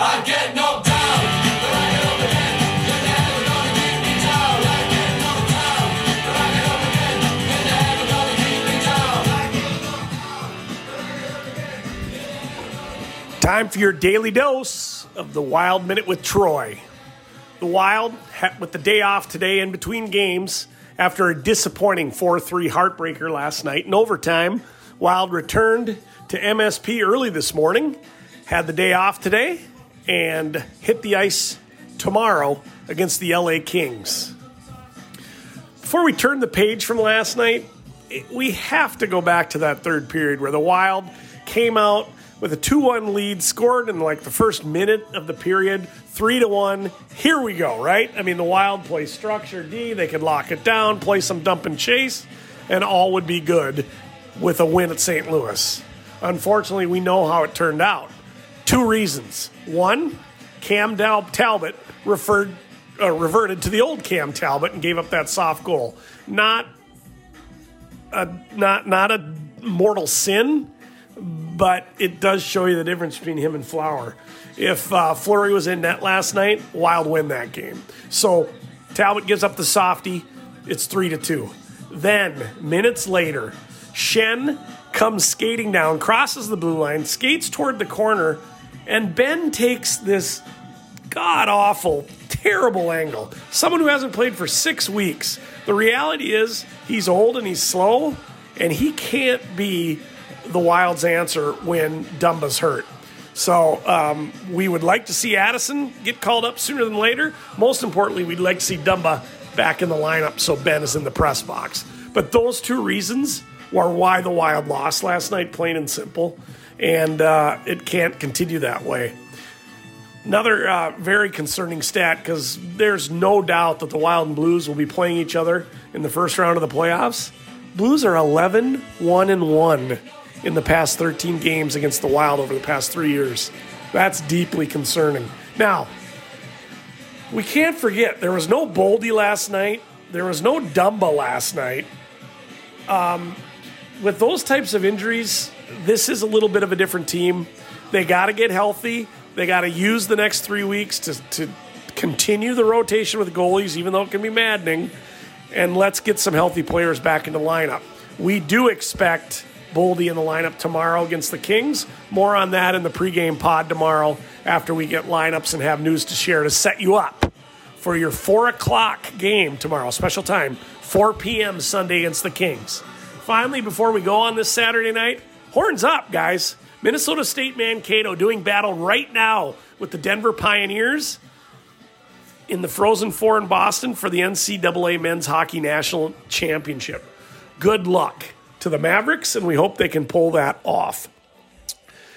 I get. Time for your daily dose of the Wild Minute with Troy. The Wild, with the day off today in between games, after a disappointing 4 3 heartbreaker last night in overtime, Wild returned to MSP early this morning, had the day off today, and hit the ice tomorrow against the LA Kings. Before we turn the page from last night, we have to go back to that third period where the Wild came out with a 2 1 lead, scored in like the first minute of the period, 3 to 1. Here we go, right? I mean, the Wild play structure D, they could lock it down, play some dump and chase, and all would be good with a win at St. Louis. Unfortunately, we know how it turned out. Two reasons. One, Cam Talbot referred, uh, reverted to the old Cam Talbot and gave up that soft goal. Not a, not, not a mortal sin but it does show you the difference between him and Flower. If uh, Fleury was in net last night, Wild win that game. So Talbot gives up the softy. It's three to two. Then minutes later, Schenn comes skating down, crosses the blue line, skates toward the corner, and Benn takes this god awful, terrible angle. Someone who hasn't played for six weeks. The reality is he's old and he's slow, and he can't be the Wild's answer when Dumba's hurt. So um, we would like to see Addison get called up sooner than later. Most importantly, we'd like to see Dumba back in the lineup so Benn is in the press box. But those two reasons were why the Wild lost last night, plain and simple. And uh, it can't continue that way. Another uh, very concerning stat because there's no doubt that the Wild and Blues will be playing each other in the first round of the playoffs. Blues are 11 1 and 1 in the past 13 games against the Wild over the past three years. That's deeply concerning. Now, we can't forget there was no Boldy last night. There was no Dumba last night. Um, with those types of injuries, this is a little bit of a different team. They got to get healthy. They got to use the next three weeks to, to continue the rotation with goalies, even though it can be maddening. And let's get some healthy players back into lineup. We do expect Boldy in the lineup tomorrow against the Kings. More on that in the pregame pod tomorrow after we get lineups and have news to share to set you up for your 4 o'clock game tomorrow, special time, 4 p.m. Sunday against the Kings. Finally, before we go on this Saturday night, horns up, guys. Minnesota State Mankato doing battle right now with the Denver Pioneers in the Frozen Four in Boston for the NCAA Men's Hockey National Championship. Good luck to the Mavericks, and we hope they can pull that off.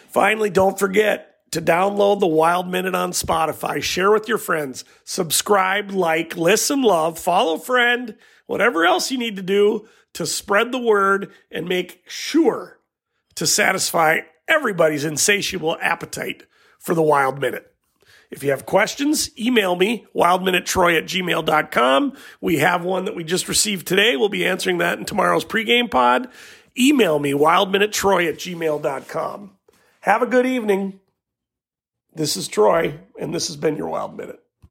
Finally, don't forget to download the Wild Minute on Spotify. Share with your friends. Subscribe, like, listen, love, follow friend, whatever else you need to do to spread the word and make sure to satisfy everybody's insatiable appetite for the Wild Minute. If you have questions, email me, wildminutetroy at gmail.com. We have one that we just received today. We'll be answering that in tomorrow's pregame pod. Email me, wildminutetroy at gmail.com. Have a good evening. This is Troy, and this has been your Wild Minute.